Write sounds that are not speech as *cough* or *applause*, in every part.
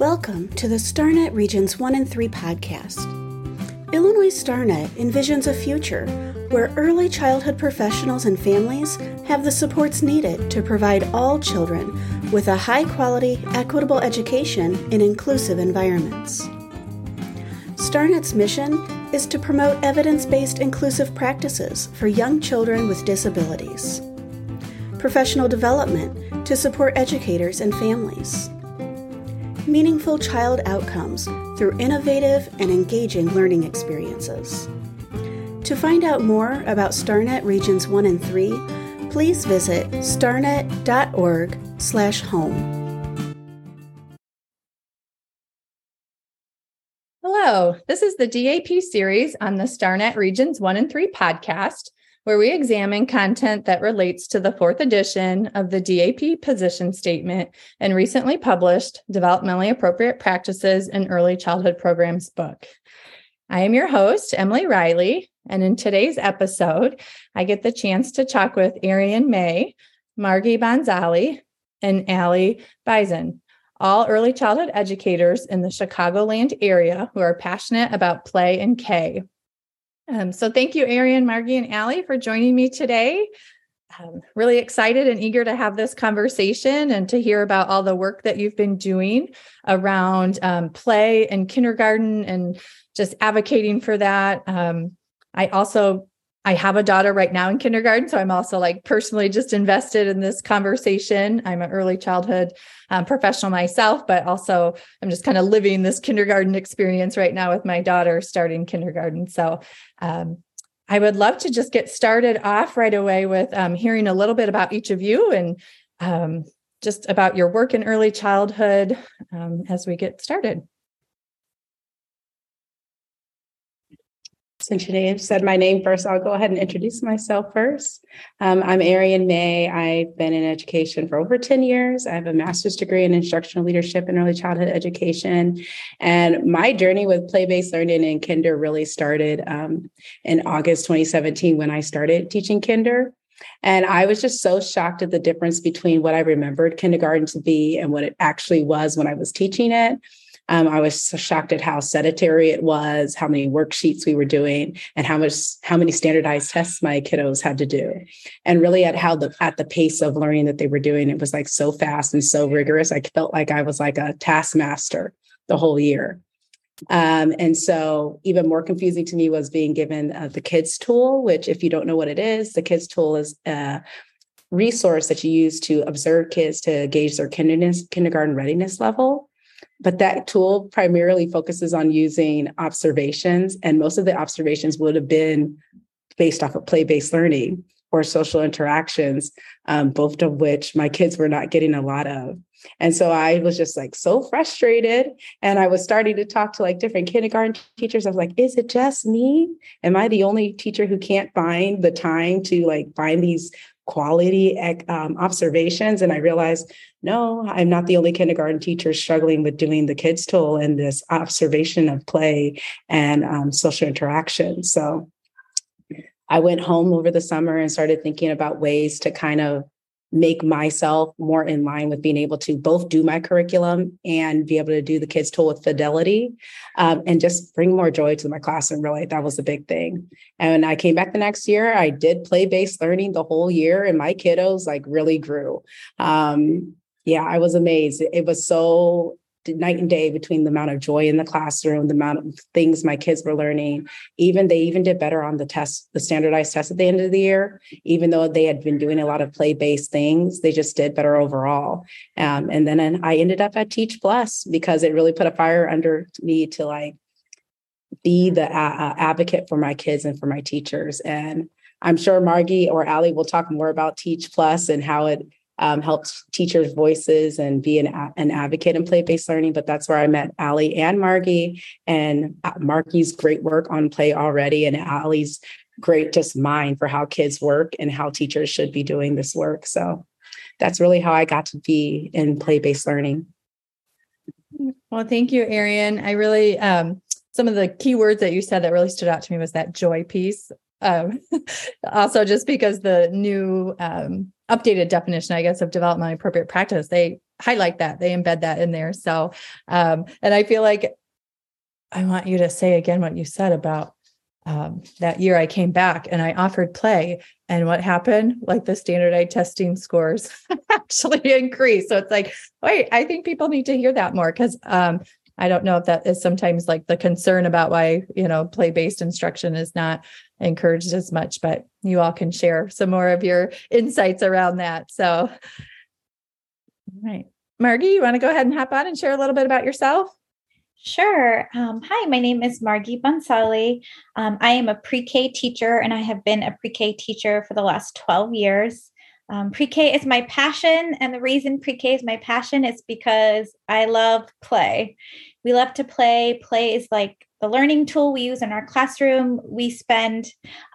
Welcome to the StarNet Regions 1 and 3 podcast. Illinois StarNet envisions a future where early childhood professionals and families have the supports needed to provide all children with a high quality, equitable education in inclusive environments. StarNet's mission is to promote evidence based inclusive practices for young children with disabilities, professional development to support educators and families meaningful child outcomes through innovative and engaging learning experiences. To find out more about StarNet Regions 1 and 3, please visit starnet.org/home. Hello, this is the DAP series on the StarNet Regions 1 and 3 podcast where we examine content that relates to the fourth edition of the DAP position statement and recently published Developmentally Appropriate Practices in Early Childhood Programs book. I am your host, Emily Riley, and in today's episode, I get the chance to talk with Erean Mei, Margi Bhansali, and Alli Bizon, all early childhood educators in the Chicagoland area who are passionate about play and K. Um, so thank you, Erean, Margi, and Alli for joining me today. I'm really excited and eager to have this conversation and to hear about all the work that you've been doing around um, play and kindergarten and just advocating for that. Um, I also I have a daughter right now in kindergarten, so I'm also like personally just invested in this conversation. I'm an early childhood um, professional myself, but also I'm just kind of living this kindergarten experience right now with my daughter starting kindergarten. So um, I would love to just get started off right away with um, hearing a little bit about each of you and um, just about your work in early childhood um, as we get started. Since you said my name first, I'll go ahead and introduce myself first. Um, I'm Erean Mei. I've been in education for over 10 years. I have a master's degree in instructional leadership and early childhood education. And my journey with play based learning in kinder really started um, in August 2017 when I started teaching kinder. And I was just so shocked at the difference between what I remembered kindergarten to be and what it actually was when I was teaching it. Um, I was so shocked at how sedentary it was, how many worksheets we were doing, and how much how many standardized tests my kiddos had to do, and really at how the at the pace of learning that they were doing, it was like so fast and so rigorous. I felt like I was like a taskmaster the whole year. Um, and so, even more confusing to me was being given uh, the KIDS tool, which, if you don't know what it is, the KIDS tool is a resource that you use to observe kids to gauge their kindergarten readiness level. But that tool primarily focuses on using observations, and most of the observations would have been based off of play based learning or social interactions, um, both of which my kids were not getting a lot of. And so I was just like so frustrated. And I was starting to talk to like different kindergarten teachers. I was like, is it just me? Am I the only teacher who can't find the time to like find these quality um, observations. And I realized, no, I'm not the only kindergarten teacher struggling with doing the KIDS tool and this observation of play and um, social interaction. So I went home over the summer and started thinking about ways to kind of make myself more in line with being able to both do my curriculum and be able to do the KIDS tool with fidelity um, and just bring more joy to my classroom really. That was a big thing. And when i came back the next year. I did play based learning the whole year and my kiddos like really grew. Um, yeah i was amazed. It was so night and day between the amount of joy in the classroom, the amount of things my kids were learning. Even they even did better on the test, the standardized test at the end of the year, even though they had been doing a lot of play-based things, they just did better overall. Um, and then I ended up at Teach Plus because it really put a fire under me to like be the uh, advocate for my kids and for my teachers. And I'm sure Margi or Alli will talk more about Teach Plus and how it um, helped teachers' voices and be an, an advocate in play based learning. But that's where I met Alli and Margi, and uh, Margi's great work on play already, and Alli's great just mind for how kids work and how teachers should be doing this work. So that's really how I got to be in play based learning. Well, thank you, Erean. I really, um, some of the key words that you said that really stood out to me was that joy piece. Um, *laughs* also, just because the new um, updated definition, I guess, of development appropriate practice, they highlight that, they embed that in there. So, um, and I feel like I want you to say again what you said about um, that year I came back and I offered play. And what happened? Like the standardized testing scores *laughs* actually increased. So it's like, wait, I think people need to hear that more because um, I don't know if that is sometimes like the concern about why, you know, play based instruction is not encouraged as much, but you all can share some more of your insights around that. So, all right. Margi, you want to go ahead and hop on and share a little bit about yourself? Sure. Um, hi, my name is Margi Bhansali. Um, I am a pre K teacher and I have been a pre K teacher for the last 12 years. Um, pre K is my passion. And the reason pre K is my passion is because I love play. We love to play. Play is like the learning tool we use in our classroom. We spend,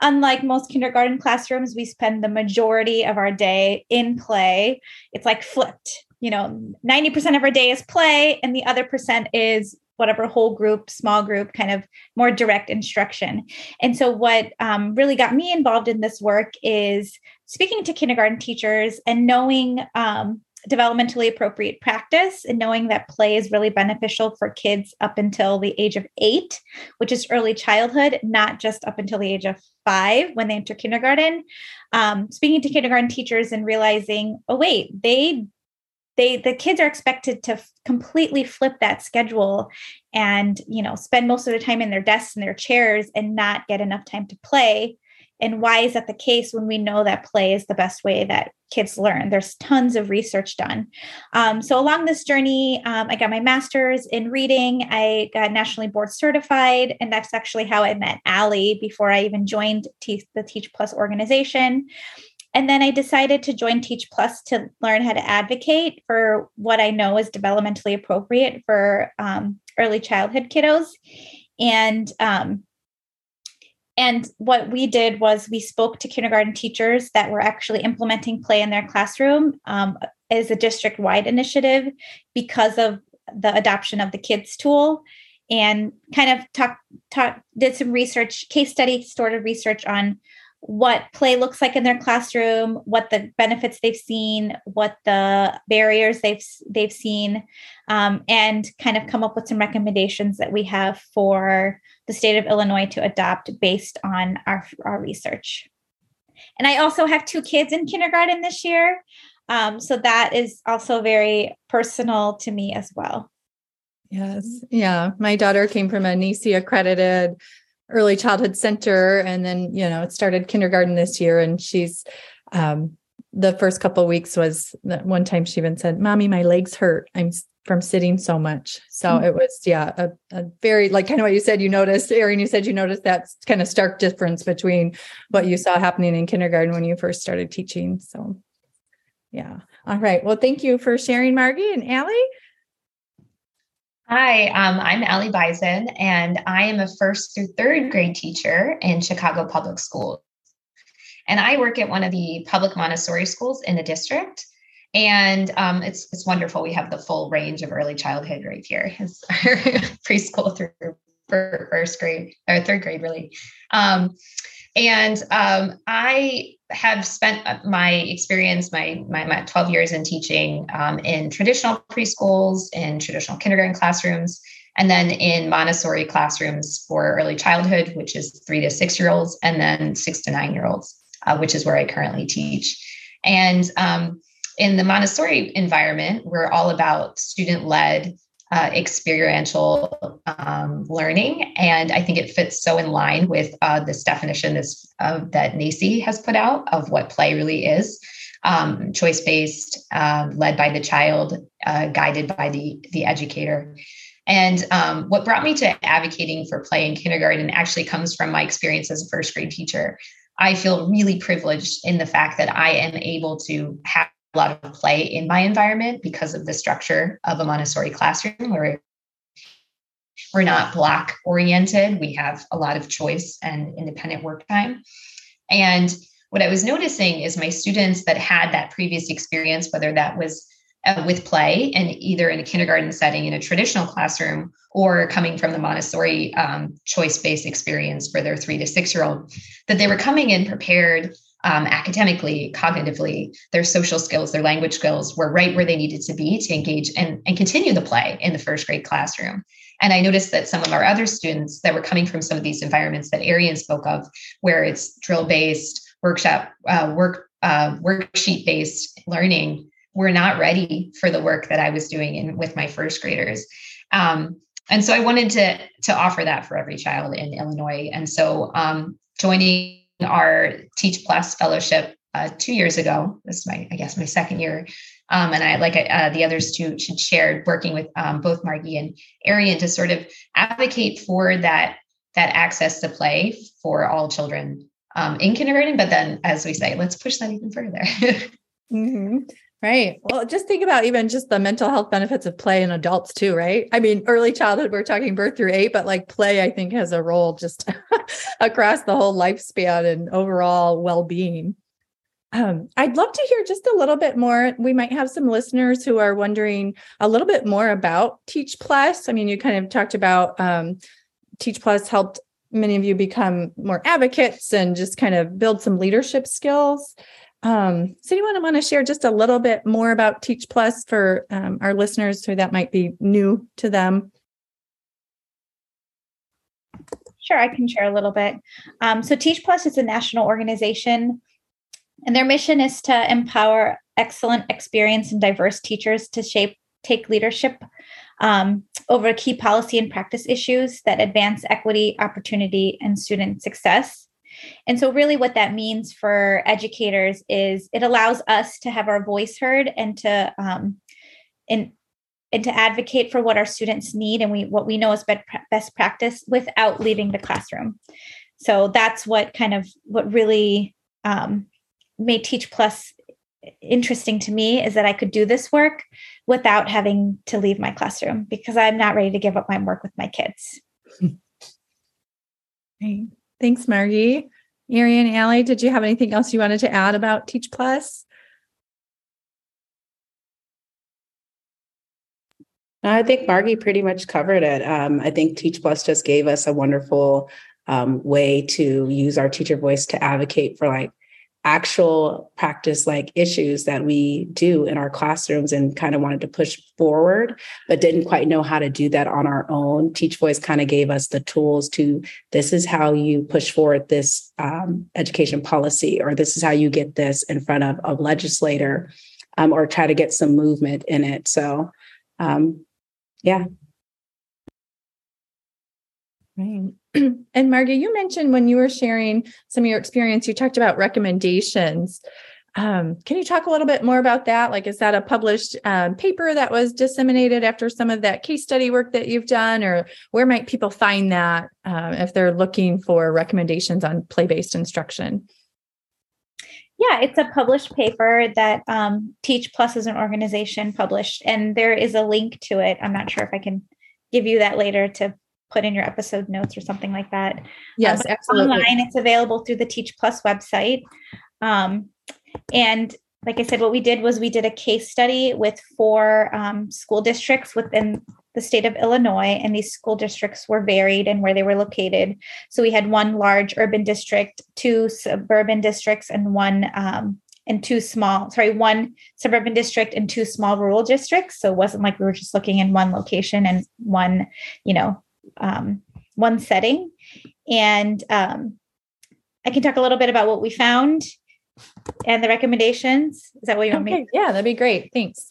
unlike most kindergarten classrooms, we spend the majority of our day in play. It's like flipped. You know, 90% of our day is play, and the other percent is whatever whole group, small group, kind of more direct instruction. And so, what um, really got me involved in this work is speaking to kindergarten teachers and knowing um, developmentally appropriate practice and knowing that play is really beneficial for kids up until the age of eight, which is early childhood, not just up until the age of five when they enter kindergarten. Um, speaking to kindergarten teachers and realizing, oh, wait, they they the kids are expected to f- completely flip that schedule and you know spend most of the time in their desks and their chairs and not get enough time to play and why is that the case when we know that play is the best way that kids learn? There's tons of research done. Um, so along this journey um, i got my master's in reading. I got nationally board certified and that's actually how i met Alli before i even joined T- the teach plus organization. And then I decided to join Teach Plus to learn how to advocate for what I know is developmentally appropriate for um, early childhood kiddos. And um, and what we did was we spoke to kindergarten teachers that were actually implementing play in their classroom um, as a district wide initiative because of the adoption of the KIDS tool and kind of talk, talk did some research case study sort of research on what play looks like in their classroom, what the benefits they've seen, what the barriers they've they've seen, um, and kind of come up with some recommendations that we have for the state of Illinois to adopt based on our, our research. And I also have two kids in kindergarten this year. Um, so that is also very personal to me as well. Yes. Yeah. My daughter came from a NAEYC accredited early childhood center and then you know it started kindergarten this year and she's um the first couple weeks was that one time she even said mommy my legs hurt. I'm from sitting so much. So mm-hmm. it was yeah a, a, very like kind of what you said you noticed Erean you said you noticed that kind of stark difference between what you saw happening in kindergarten when you first started teaching so yeah. All right well thank you for sharing Margi and Alli Hi, um, I'm Alli Bizon, and I am a first through third grade teacher in Chicago Public Schools. And I work at one of the public Montessori schools in the district. And um, it's it's wonderful. We have the full range of early childhood right here. *laughs* It's *laughs* preschool through first grade or third grade, really. Um, and um, I have spent uh, my experience, my, my, my 12 years in teaching um, in traditional preschools, in traditional kindergarten classrooms, and then in Montessori classrooms for early childhood, which is three to six year olds, and then six to nine year olds, uh, which is where I currently teach. And um, in the Montessori environment, we're all about student led uh, experiential um, learning. And I think it fits so in line with uh, this definition uh, that NAEYC has put out of what play really is. Um, choice based, um, led by the child, uh, guided by the, the educator. And um, what brought me to advocating for play in kindergarten actually comes from my experience as a first grade teacher. I feel really privileged in the fact that I am able to have a lot of play in my environment because of the structure of a Montessori classroom where we're not block oriented. We have a lot of choice and independent work time. And what I was noticing is my students that had that previous experience, whether that was uh, with play and either in a kindergarten setting in a traditional classroom or coming from the Montessori um, choice based experience for their three to six year old, that they were coming in prepared um, academically, cognitively, their social skills, their language skills were right where they needed to be to engage and, and continue the play in the first grade classroom. And I noticed that some of our other students that were coming from some of these environments that Erean spoke of, where it's drill based, workshop, uh, work, uh, worksheet based learning, were not ready for the work that I was doing in, with my first graders. Um, and so I wanted to to offer that for every child in Illinois. And so um, joining our Teach Plus fellowship uh, two years ago, this is my I guess my second year, um, and I like uh, the others too shared working with um, both Margi and Erean to sort of advocate for that that access to play for all children um, in kindergarten. But then, as we say, let's push that even further. *laughs* mm-hmm. Right. Well, just think about even just the mental health benefits of play in adults too, right? I mean, early childhood, we're talking birth through eight, but like play, I think has a role just *laughs* across the whole lifespan and overall well-being. Um, I'd love to hear just a little bit more. We might have some listeners who are wondering a little bit more about Teach Plus. I mean, you kind of talked about um, Teach Plus helped many of you become more advocates and just kind of build some leadership skills. Um, does anyone want to share just a little bit more about Teach Plus for um, our listeners who that might be new to them? Sure, I can share a little bit. Um, so, Teach Plus is a national organization, and their mission is to empower excellent, experienced, and diverse teachers to shape, take leadership um, over key policy and practice issues that advance equity, opportunity, and student success. And so, really, what that means for educators is it allows us to have our voice heard and to um, and and to advocate for what our students need and we what we know is best practice without leaving the classroom. So that's what kind of what really um, made Teach Plus interesting to me is that I could do this work without having to leave my classroom because I'm not ready to give up my work with my kids. *laughs* Thanks, Margi. Erean, Alli, did you have anything else you wanted to add about Teach Plus? I think Margi pretty much covered it. Um, I think Teach Plus just gave us a wonderful um, way to use our teacher voice to advocate for like actual practice like issues that we do in our classrooms and kind of wanted to push forward but didn't quite know how to do that on our own. Teach voice kind of gave us the tools to this is how you push forward this um, education policy or this is how you get this in front of a legislator um, or try to get some movement in it. So um, yeah. Right. *clears throat* and Margi, you mentioned when you were sharing some of your experience, you talked about recommendations. Um, can you talk a little bit more about that? Like, is that a published um, paper that was disseminated after some of that case study work that you've done, or where might people find that um, if they're looking for recommendations on play based instruction? Yeah, it's a published paper that um, Teach Plus is an organization published, and there is a link to it. I'm not sure if I can give you that later to put in your episode notes or something like that. Yes, um, absolutely. Online, it's available through the Teach Plus website. Um, and like I said, what we did was we did a case study with four um, school districts within the state of Illinois, and these school districts were varied in where they were located. So we had one large urban district, two suburban districts, and one um, and two small, sorry, one suburban district and two small rural districts. So it wasn't like we were just looking in one location and one, you know, um, one setting. And um, I can talk a little bit about what we found and the recommendations. Is that what you want okay. me? Yeah, that'd be great. Thanks.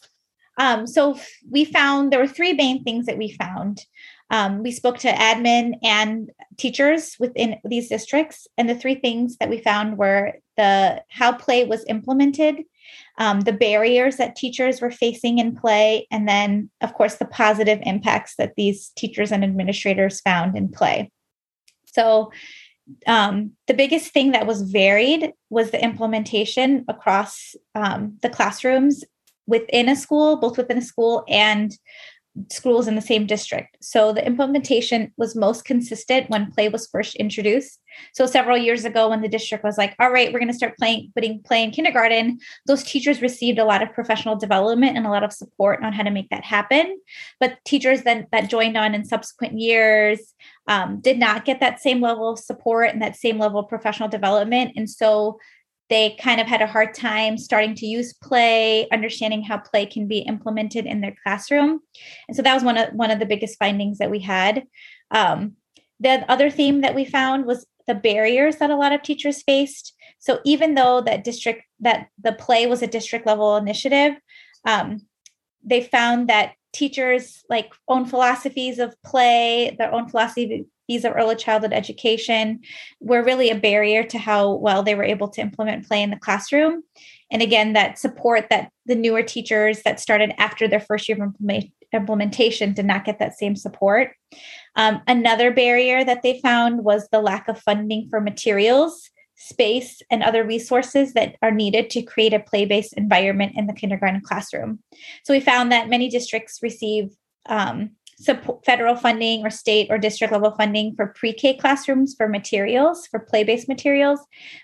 Um, so we found there were three main things that we found. Um, we spoke to admin and teachers within these districts, and the three things that we found were the how play was implemented, um, the barriers that teachers were facing in play, and then, of course, the positive impacts that these teachers and administrators found in play. So, um, the biggest thing that was varied was the implementation across um, the classrooms within a school, both within a school and schools in the same district. So the implementation was most consistent when play was first introduced. So several years ago, when the district was like, "All right, we're going to start playing, putting play in kindergarten," those teachers received a lot of professional development and a lot of support on how to make that happen. But teachers then that joined on in subsequent years um, did not get that same level of support and that same level of professional development, and so they kind of had a hard time starting to use play, understanding how play can be implemented in their classroom. And so that was one of one of the biggest findings that we had. Um, the other theme that we found was the barriers that a lot of teachers faced. So even though that district that the play was a district level initiative, um, they found that teachers like own philosophies of play, their own philosophies of early childhood education were really a barrier to how well they were able to implement play in the classroom. And again, that support that the newer teachers that started after their first year of implementation did not get that same support. Um, another barrier that they found was the lack of funding for materials space, and other resources that are needed to create a play based environment in the kindergarten classroom. So we found that many districts receive um, support, federal funding or state or district level funding for pre K classrooms for materials, for play based materials,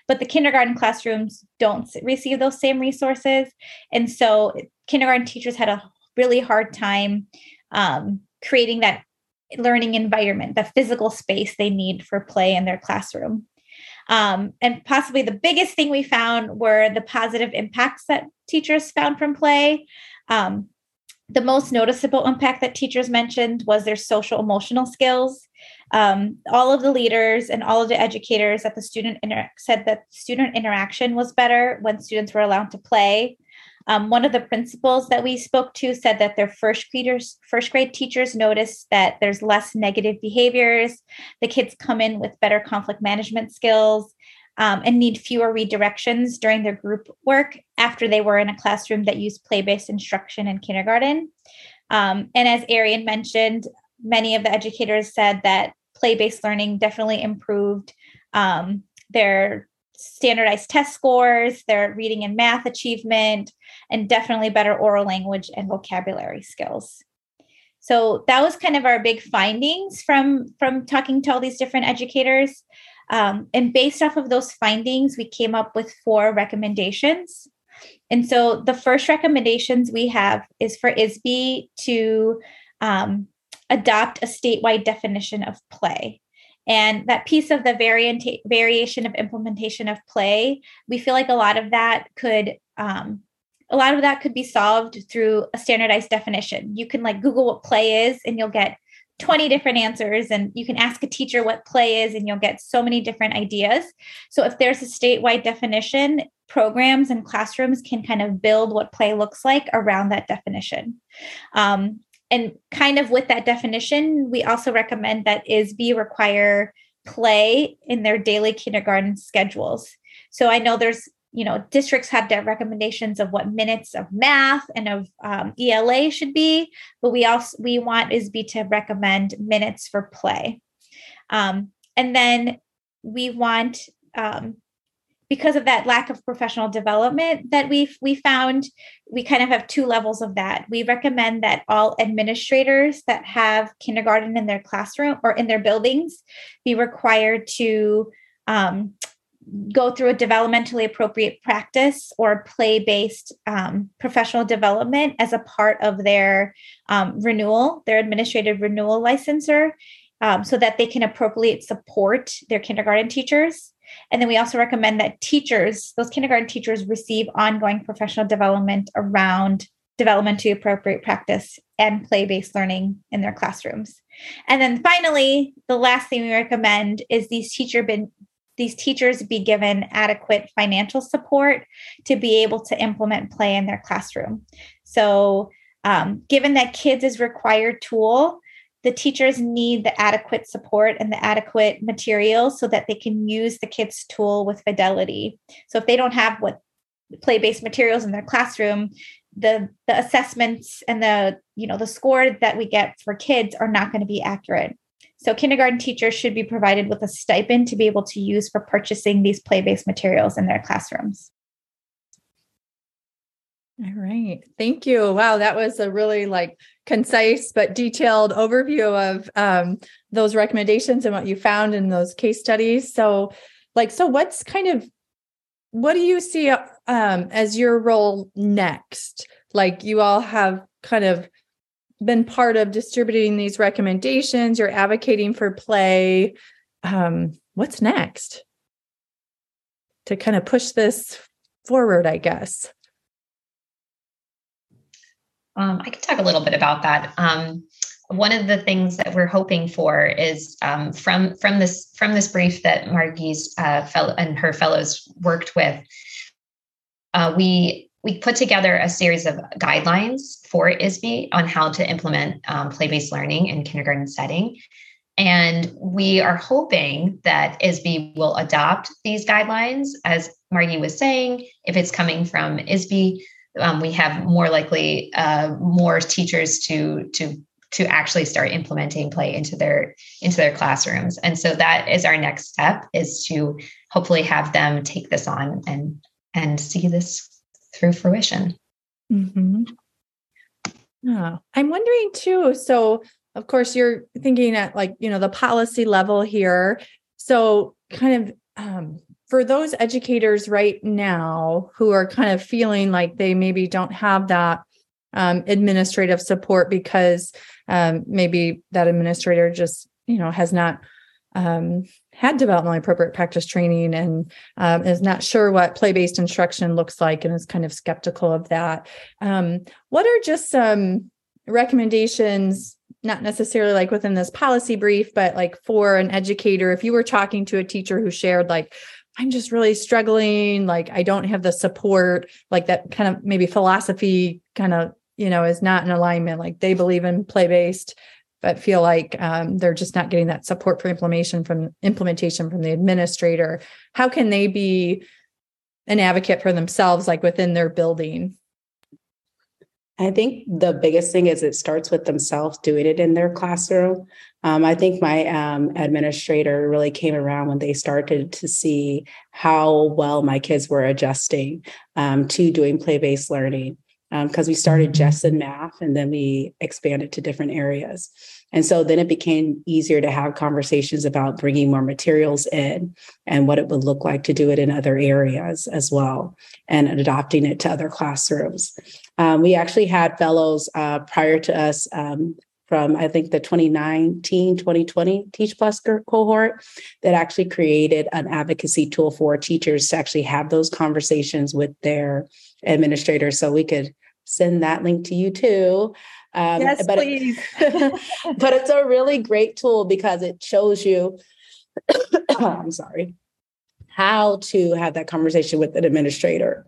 but the kindergarten classrooms don't receive those same resources. And so kindergarten teachers had a really hard time um, creating that learning environment, the physical space they need for play in their classroom. Um, and possibly the biggest thing we found were the positive impacts that teachers found from play. Um, the most noticeable impact that teachers mentioned was their social emotional skills. Um, all of the leaders and all of the educators at the student inter- said that student interaction was better when students were allowed to play. Um, one of the principals that we spoke to said that their first graders, first grade teachers noticed that there's less negative behaviors. The kids come in with better conflict management skills um, and need fewer redirections during their group work after they were in a classroom that used play-based instruction in kindergarten. Um, and as Arian mentioned, many of the educators said that play-based learning definitely improved um, their standardized test scores, their reading and math achievement, and definitely better oral language and vocabulary skills. So that was kind of our big findings from from talking to all these different educators. Um, and based off of those findings, we came up with four recommendations. And so the first recommendations we have is for ISB to um, adopt a statewide definition of play. And that piece of the variant variation of implementation of play, we feel like a lot of that could um, a lot of that could be solved through a standardized definition. You can like Google what play is, and you'll get 20 different answers and you can ask a teacher what play is and you'll get so many different ideas so if there's a statewide definition programs and classrooms can kind of build what play looks like around that definition um, and kind of with that definition, we also recommend that ISB require play in their daily kindergarten schedules. So I know there's, you know, districts have their recommendations of what minutes of math and of um, ELA should be, but we also we want ISB to recommend minutes for play. Um, and then we want um, because of that lack of professional development that we've we found we kind of have two levels of that we recommend that all administrators that have kindergarten in their classroom or in their buildings be required to um, go through a developmentally appropriate practice or play based um, professional development as a part of their um, renewal their administrative renewal licensure um, so that they can appropriate support their kindergarten teachers and then we also recommend that teachers, those kindergarten teachers, receive ongoing professional development around developmentally appropriate practice and play based learning in their classrooms. And then finally, the last thing we recommend is these teacher these teachers be given adequate financial support to be able to implement play in their classroom. So, um, given that KIDS is required tool, the teachers need the adequate support and the adequate materials so that they can use the KIDS tool with fidelity so if they don't have what play-based materials in their classroom the the assessments and the you know the score that we get for kids are not going to be accurate so kindergarten teachers should be provided with a stipend to be able to use for purchasing these play-based materials in their classrooms all right. Thank you. Wow, that was a really like concise but detailed overview of um, those recommendations and what you found in those case studies. So, like, so what's kind of what do you see um, as your role next? Like, you all have kind of been part of distributing these recommendations. You're advocating for play. Um, what's next? to kind of push this forward, I guess? Um, I can talk a little bit about that. Um, one of the things that we're hoping for is um, from from this from this brief that Margi's uh, fellow and her fellows worked with. Uh, we we put together a series of guidelines for ISB on how to implement um, play-based learning in kindergarten setting. And we are hoping that ISB will adopt these guidelines. As Margi was saying, if it's coming from ISB, um, we have more likely uh, more teachers to to to actually start implementing play into their into their classrooms and so that is our next step is to hopefully have them take this on and and see this through fruition mm-hmm. oh, i'm wondering too so of course you're thinking at like you know the policy level here so kind of um, for those educators right now who are kind of feeling like they maybe don't have that um, administrative support because um, maybe that administrator just you know has not um, had developmentally appropriate practice training and um, is not sure what play-based instruction looks like and is kind of skeptical of that um, what are just some recommendations not necessarily like within this policy brief but like for an educator if you were talking to a teacher who shared like I'm just really struggling. Like, I don't have the support, like that kind of maybe philosophy kind of you know is not in alignment like they believe in play based but feel like um, they're just not getting that support for implementation from implementation from the administrator. How can they be an advocate for themselves like within their building? I think the biggest thing is it starts with themselves doing it in their classroom. Um, I think my um, administrator really came around when they started to see how well my kids were adjusting um, to doing play based learning because um, we started just in math and then we expanded to different areas. And so then it became easier to have conversations about bringing more materials in and what it would look like to do it in other areas as well and adopting it to other classrooms. Um, we actually had fellows uh, prior to us um, from I think the 2019 2020 Teach Plus cohort that actually created an advocacy tool for teachers to actually have those conversations with their administrators. So we could send that link to you too. Um, yes, but please. It, *laughs* but it's a really great tool because it shows you, *coughs* I'm sorry, how to have that conversation with an administrator.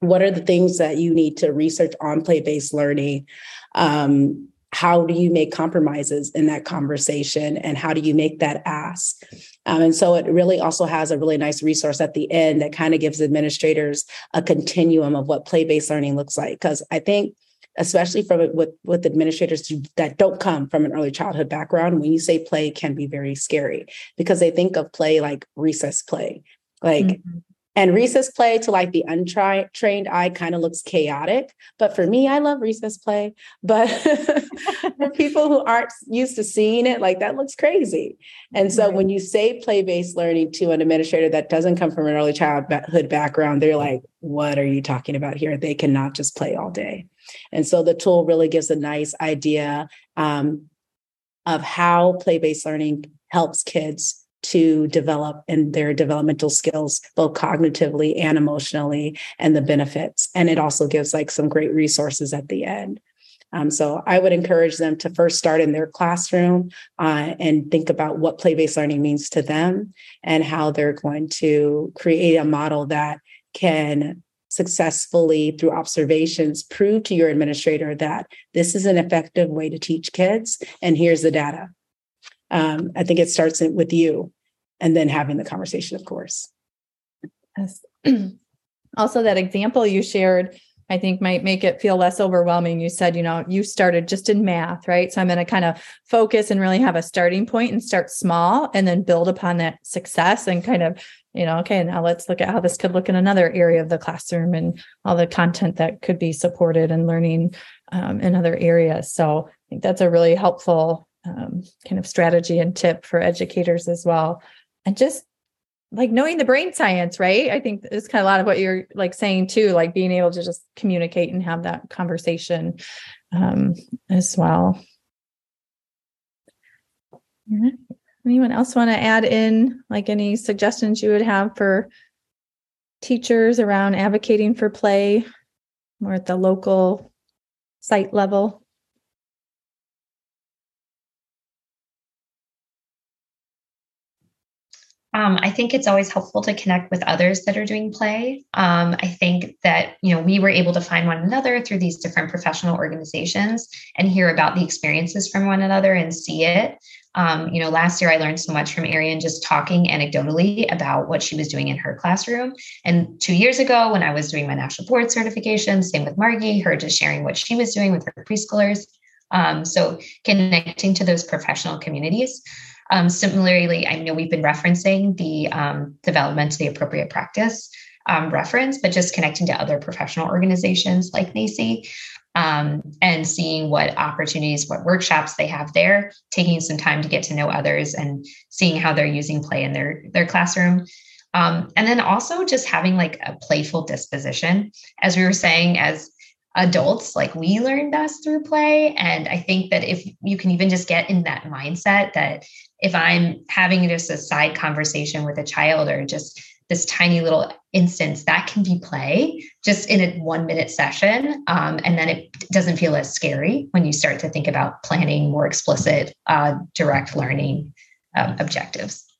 What are the things that you need to research on play based learning? Um, how do you make compromises in that conversation and how do you make that ask um, and so it really also has a really nice resource at the end that kind of gives administrators a continuum of what play-based learning looks like because i think especially from with with administrators that don't come from an early childhood background when you say play can be very scary because they think of play like recess play like mm-hmm. And recess play to like the untrained eye kind of looks chaotic. But for me, I love recess play. But *laughs* for people who aren't used to seeing it, like that looks crazy. And so right. when you say play based learning to an administrator that doesn't come from an early childhood background, they're like, what are you talking about here? They cannot just play all day. And so the tool really gives a nice idea um, of how play based learning helps kids to develop in their developmental skills, both cognitively and emotionally, and the benefits. And it also gives like some great resources at the end. Um, so I would encourage them to first start in their classroom uh, and think about what play based learning means to them and how they're going to create a model that can successfully, through observations, prove to your administrator that this is an effective way to teach kids. And here's the data. Um, I think it starts with you and then having the conversation, of course. Yes. *clears throat* also, that example you shared, I think might make it feel less overwhelming. You said, you know, you started just in math, right? So I'm going to kind of focus and really have a starting point and start small and then build upon that success and kind of, you know, okay, now let's look at how this could look in another area of the classroom and all the content that could be supported and learning um, in other areas. So I think that's a really helpful um, kind of strategy and tip for educators as well. And just like knowing the brain science, right? I think it's kind of a lot of what you're like saying too, like being able to just communicate and have that conversation um, as well. Anyone else want to add in like any suggestions you would have for teachers around advocating for play more at the local site level? Um, I think it's always helpful to connect with others that are doing play. Um, I think that you know we were able to find one another through these different professional organizations and hear about the experiences from one another and see it. Um, you know, last year I learned so much from Erean just talking anecdotally about what she was doing in her classroom. And two years ago, when I was doing my national board certification, same with Margi, her just sharing what she was doing with her preschoolers. Um, so connecting to those professional communities. Um, similarly, I know we've been referencing the um, developmentally appropriate practice um, reference, but just connecting to other professional organizations like NAEYC um, and seeing what opportunities, what workshops they have there, taking some time to get to know others and seeing how they're using play in their, their classroom. Um, and then also just having like a playful disposition. As we were saying, as adults like we learn best through play and i think that if you can even just get in that mindset that if i'm having just a side conversation with a child or just this tiny little instance that can be play just in a one minute session um, and then it doesn't feel as scary when you start to think about planning more explicit uh, direct learning um, objectives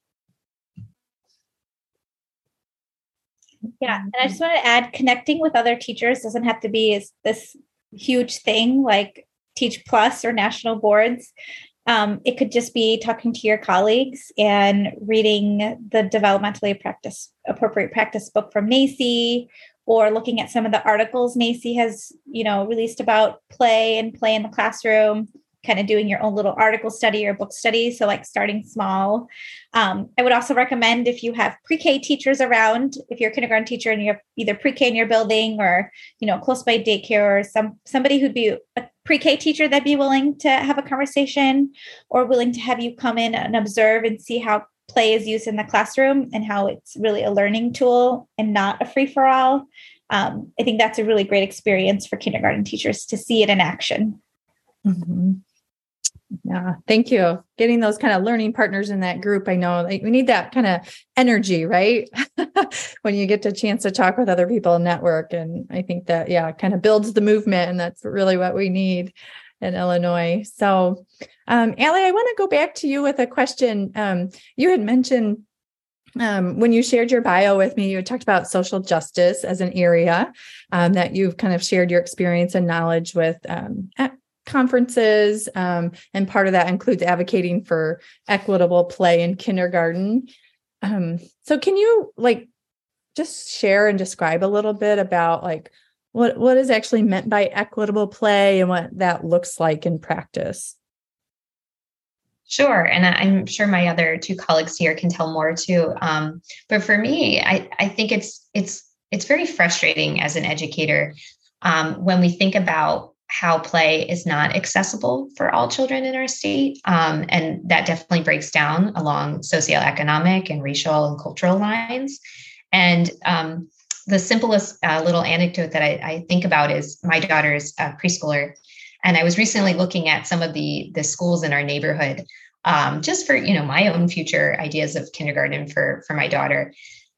Yeah. And I just want to add connecting with other teachers doesn't have to be this huge thing like Teach Plus or national boards. Um, it could just be talking to your colleagues and reading the developmentally practice appropriate practice book from NAEYC or looking at some of the articles NAEYC has, you know, released about play and play in the classroom kind of doing your own little article study or book study. So, like starting small. Um, I would also recommend if you have pre K teachers around, if you're a kindergarten teacher and you have either pre K in your building or, you know, close by daycare or some somebody who'd be a pre K teacher that'd be willing to have a conversation or willing to have you come in and observe and see how play is used in the classroom and how it's really a learning tool and not a free for all. Um, I think that's a really great experience for kindergarten teachers to see it in action. Mm-hmm. Yeah, thank you. Getting those kind of learning partners in that group. I know like we need that kind of energy, right? *laughs* when you get a chance to talk with other people and network. And I think that, yeah, kind of builds the movement. And that's really what we need in Illinois. So, um, Alli, I want to go back to you with a question. Um, you had mentioned um, when you shared your bio with me, you talked about social justice as an area um, that you've kind of shared your experience and knowledge with um, conferences um, and part of that includes advocating for equitable play in kindergarten um, so can you like just share and describe a little bit about like what what is actually meant by equitable play and what that looks like in practice Sure, and I'm sure my other two colleagues here can tell more too. Um, but for me, I, I think it's it's it's very frustrating as an educator um, when we think about how play is not accessible for all children in our state. Um, and that definitely breaks down along socioeconomic and racial and cultural lines. And um, the simplest uh, little anecdote that I, I, think about is my daughter's preschooler. And I was recently looking at some of the, the schools in our neighborhood um, just for you know my own future ideas of kindergarten for for my daughter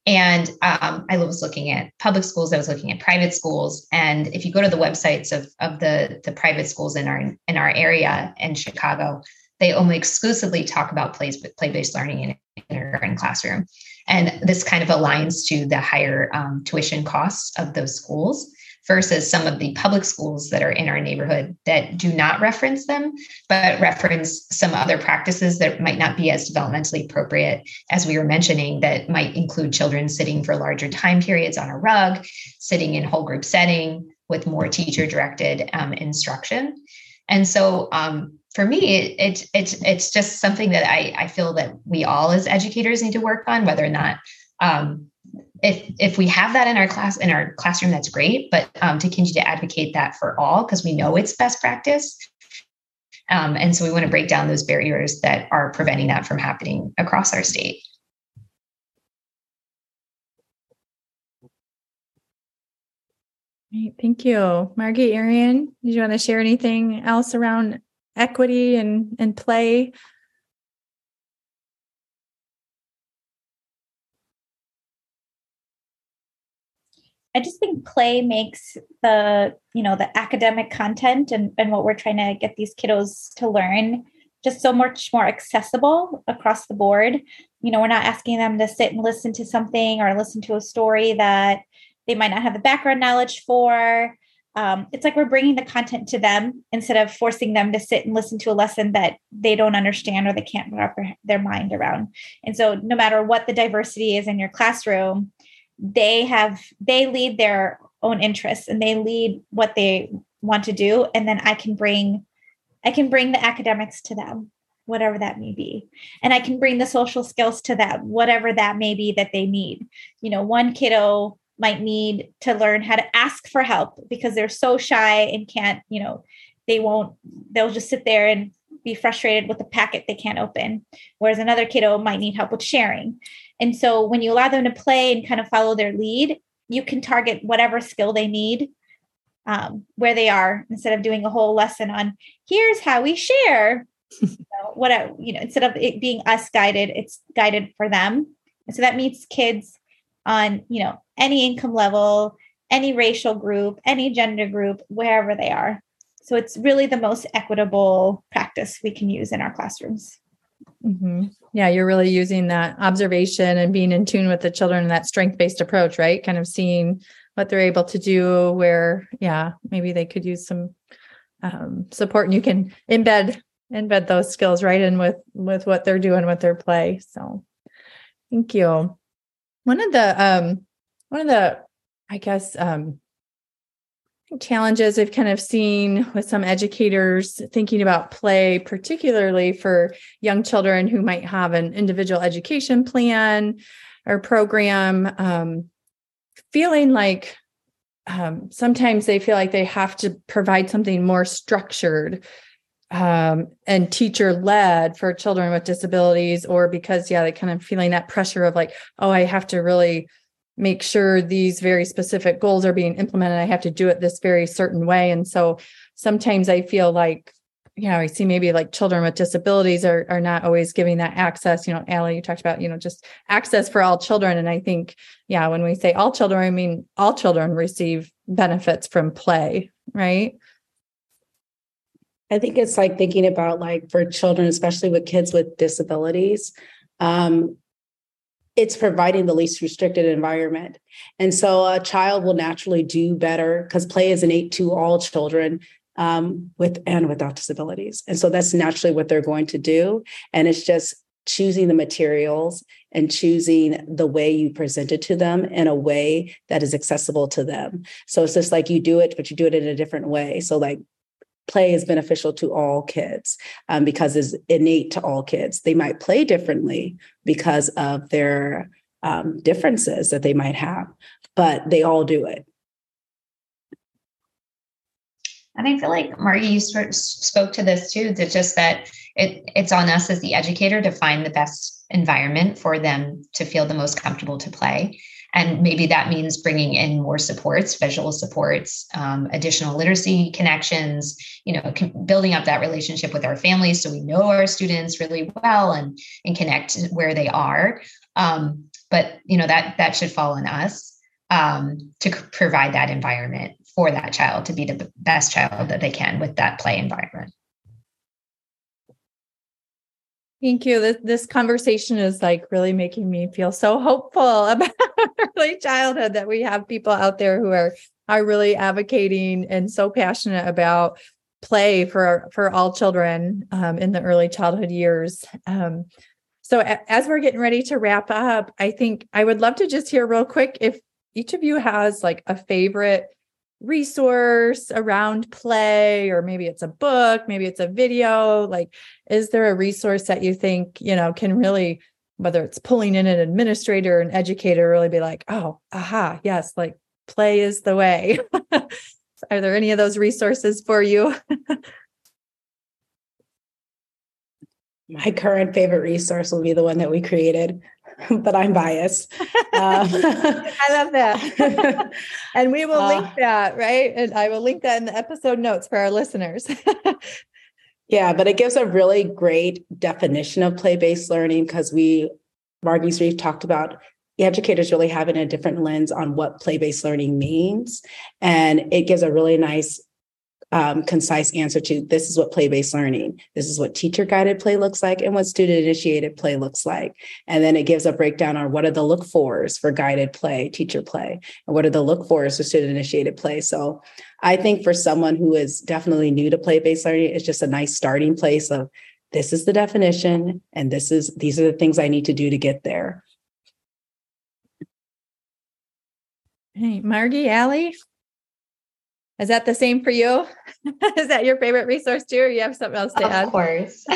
and um, I was looking at public schools. I was looking at private schools. And if you go to the websites of, of the, the private schools in our in our area in Chicago, they only exclusively talk about plays play-based learning in a kindergarten classroom. And this kind of aligns to the higher um, tuition costs of those schools versus some of the public schools that are in our neighborhood that do not reference them, but reference some other practices that might not be as developmentally appropriate, as we were mentioning, that might include children sitting for larger time periods on a rug, sitting in whole group setting with more teacher directed um, instruction. And so um, for me, it, it, it, it's just something that I, I feel that we all as educators need to work on, whether or not um, if if we have that in our class in our classroom that's great but um, to continue to advocate that for all because we know it's best practice. Um, and so we want to break down those barriers that are preventing that from happening across our state. Great, thank you. Margi Erean did you want to share anything else around equity and and play I just think play makes the, you know, the academic content and, and what we're trying to get these kiddos to learn just so much more accessible across the board. You know, we're not asking them to sit and listen to something or listen to a story that they might not have the background knowledge for. Um, it's like we're bringing the content to them instead of forcing them to sit and listen to a lesson that they don't understand or they can't wrap their mind around. And so, no matter what the diversity is in your classroom, they have they lead their own interests and they lead what they want to do, and then I can bring I can bring the academics to them, whatever that may be. And I can bring the social skills to them, whatever that may be that they need. You know, one kiddo might need to learn how to ask for help because they're so shy and can't, you know, they won't, they'll just sit there and be frustrated with the packet they can't open. Whereas another kiddo might need help with sharing. And so when you allow them to play and kind of follow their lead, you can target whatever skill they need um, where they are instead of doing a whole lesson on here's how we share. *laughs* you know, what you know, instead of it being us guided, it's guided for them. And so that meets kids on you know any income level, any racial group, any gender group, wherever they are. So it's really the most equitable practice we can use in our classrooms. Mm-hmm. Yeah, you're really using that observation and being in tune with the children and that strength based approach, right? Kind of seeing what they're able to do where yeah maybe they could use some um, support and you can embed embed those skills right in with with what they're doing with their play so thank you one of the um one of the i guess um challenges i've kind of seen with some educators thinking about play particularly for young children who might have an individual education plan or program um, feeling like um, sometimes they feel like they have to provide something more structured um, and teacher led for children with disabilities, or because, yeah, they kind of feeling that pressure of like, oh, I have to really make sure these very specific goals are being implemented. I have to do it this very certain way. And so sometimes I feel like you know, I see maybe like children with disabilities are are not always giving that access. You know, Alli, you talked about, you know, just access for all children. And I think, yeah, when we say all children, I mean all children receive benefits from play, right? I think it's like thinking about like for children, especially with kids with disabilities, um, it's providing the least restricted environment. And so a child will naturally do better because play is innate to all children um, with and without disabilities. And so that's naturally what they're going to do. And it's just choosing the materials and choosing the way you present it to them in a way that is accessible to them. So it's just like you do it, but you do it in a different way. So like play is beneficial to all kids um, because it's innate to all kids. They might play differently because of their um, differences that they might have, but they all do it. And I feel like Margi, you spoke to this too. It's just that it, it's on us as the educator to find the best environment for them to feel the most comfortable to play. And maybe that means bringing in more supports, visual supports, um, additional literacy connections, you know, building up that relationship with our families so we know our students really well and, and connect where they are. Um, but, you know, that, that should fall on us um, to provide that environment for that child to be the best child that they can with that play environment. Thank you. This, this conversation is like really making me feel so hopeful *laughs* about early childhood that we have people out there who are are really advocating and so passionate about play for for all children um, in the early childhood years. Um, so a, as we're getting ready to wrap up, I think I would love to just hear real quick if each of you has like a favorite resource around play or maybe it's a book maybe it's a video like is there a resource that you think you know can really whether it's pulling in an administrator an educator really be like oh aha yes like play is the way. *laughs* Are there any of those resources for you? *laughs* My current favorite resource will be the one that we created *laughs* but I'm biased. Um, *laughs* I love that. *laughs* and we will uh, link that, right? And I will link that in the episode notes for our listeners. yeah, but it gives a really great definition of play based learning because we, Margi's, we've talked about educators really having a different lens on what play-based learning means and it gives a really nice um, concise answer to this is what play-based learning this is what teacher guided play looks like and what student initiated play looks like. And then it gives a breakdown on what are the look fors for guided play teacher play and what are the look fors for student initiated play. So i think for someone who is definitely new to play-based learning it's just a nice starting place of this is the definition and this is these are the things i need to do to get there. Hey, Margi, Alli, is that the same for you? *laughs* is that your favorite resource too, or you have something else to of add? Of course. *laughs*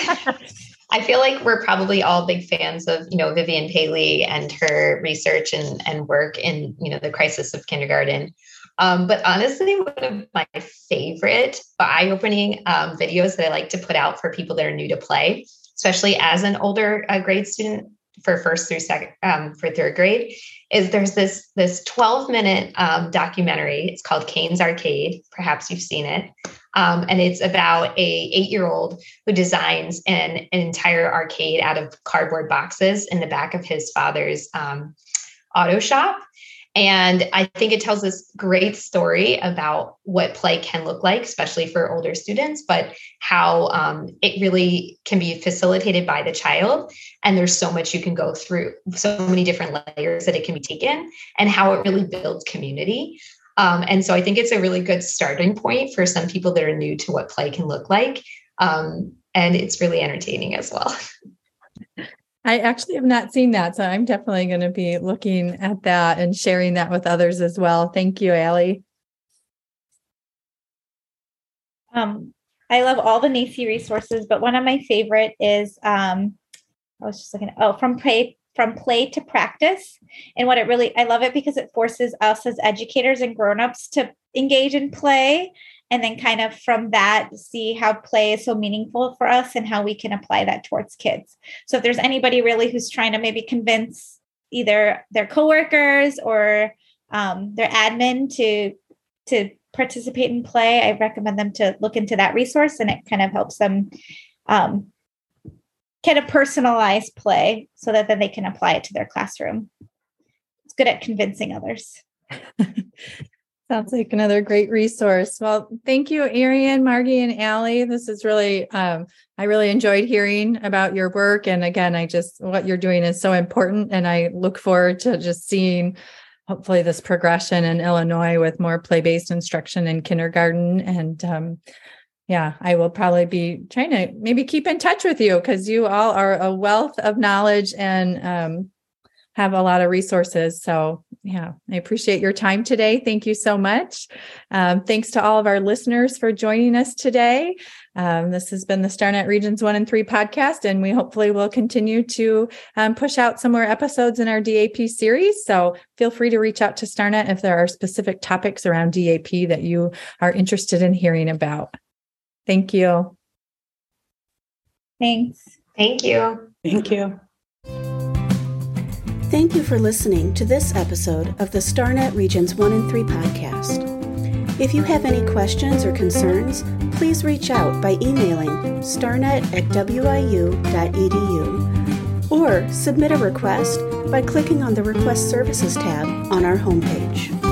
I feel like we're probably all big fans of, you know, Vivian Paley and her research and, and work in, you know, the crisis of kindergarten. Um, but honestly, one of my favorite eye-opening um, videos that I like to put out for people that are new to play, especially as an older uh, grade student for first through second um, for third grade, is there's this this 12 minute um, documentary. It's called Caine's arcade. Perhaps you've seen it. Um, and it's about a eight year old who designs an, an entire arcade out of cardboard boxes in the back of his father's um, auto shop and I think it tells this great story about what play can look like, especially for older students, but how um, it really can be facilitated by the child. And there's so much you can go through, so many different layers that it can be taken, and how it really builds community. Um, and so I think it's a really good starting point for some people that are new to what play can look like. Um, and it's really entertaining as well. *laughs* I actually have not seen that. So I'm definitely going to be looking at that and sharing that with others as well. Thank you, Alli. Um, I love all the NAEYC resources, but one of my favorite is um, I was just looking oh, from play from play to practice. And what it really I love it because it forces us as educators and grown-ups to engage in play and then kind of from that see how play is so meaningful for us and how we can apply that towards kids. So if there's anybody really who's trying to maybe convince either their coworkers or um, their admin to to participate in play i recommend them to look into that resource and it kind of helps them um, kind of personalize play so that then they can apply it to their classroom. It's good at convincing others *laughs* Sounds like another great resource. Well, thank you, Erean, Margi, and Alli. This is really, um, I really enjoyed hearing about your work. And again, I just, what you're doing is so important. And I look forward to just seeing hopefully this progression in Illinois with more play based instruction in kindergarten. And um, yeah, I will probably be trying to maybe keep in touch with you because you all are a wealth of knowledge and um, have a lot of resources. So, yeah, I appreciate your time today. Thank you so much. Um, thanks to all of our listeners for joining us today. Um, this has been the StarNet Regions 1 and 3 podcast, and we hopefully will continue to um, push out some more episodes in our DAP series. So feel free to reach out to StarNet if there are specific topics around DAP that you are interested in hearing about. Thank you. Thanks. Thank you. Thank you. Thank you for listening to this episode of the StarNet Regions 1 and 3 podcast. If you have any questions or concerns, please reach out by emailing starnet at wiu.edu or submit a request by clicking on the Request Services tab on our homepage.